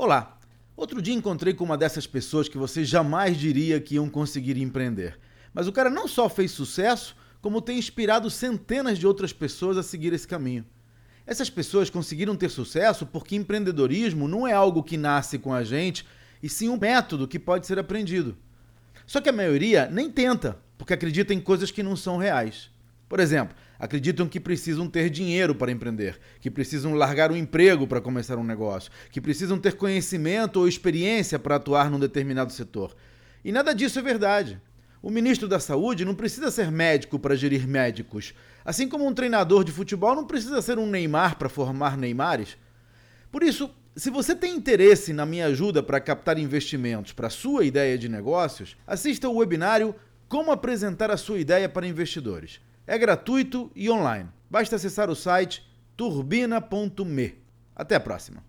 Olá! Outro dia encontrei com uma dessas pessoas que você jamais diria que iam conseguir empreender. Mas o cara não só fez sucesso, como tem inspirado centenas de outras pessoas a seguir esse caminho. Essas pessoas conseguiram ter sucesso porque empreendedorismo não é algo que nasce com a gente, e sim um método que pode ser aprendido. Só que a maioria nem tenta, porque acredita em coisas que não são reais. Por exemplo, acreditam que precisam ter dinheiro para empreender, que precisam largar o emprego para começar um negócio, que precisam ter conhecimento ou experiência para atuar num determinado setor. E nada disso é verdade. O ministro da Saúde não precisa ser médico para gerir médicos, assim como um treinador de futebol não precisa ser um Neymar para formar Neymares. Por isso, se você tem interesse na minha ajuda para captar investimentos para sua ideia de negócios, assista o webinário Como apresentar a sua ideia para investidores. É gratuito e online. Basta acessar o site turbina.me. Até a próxima.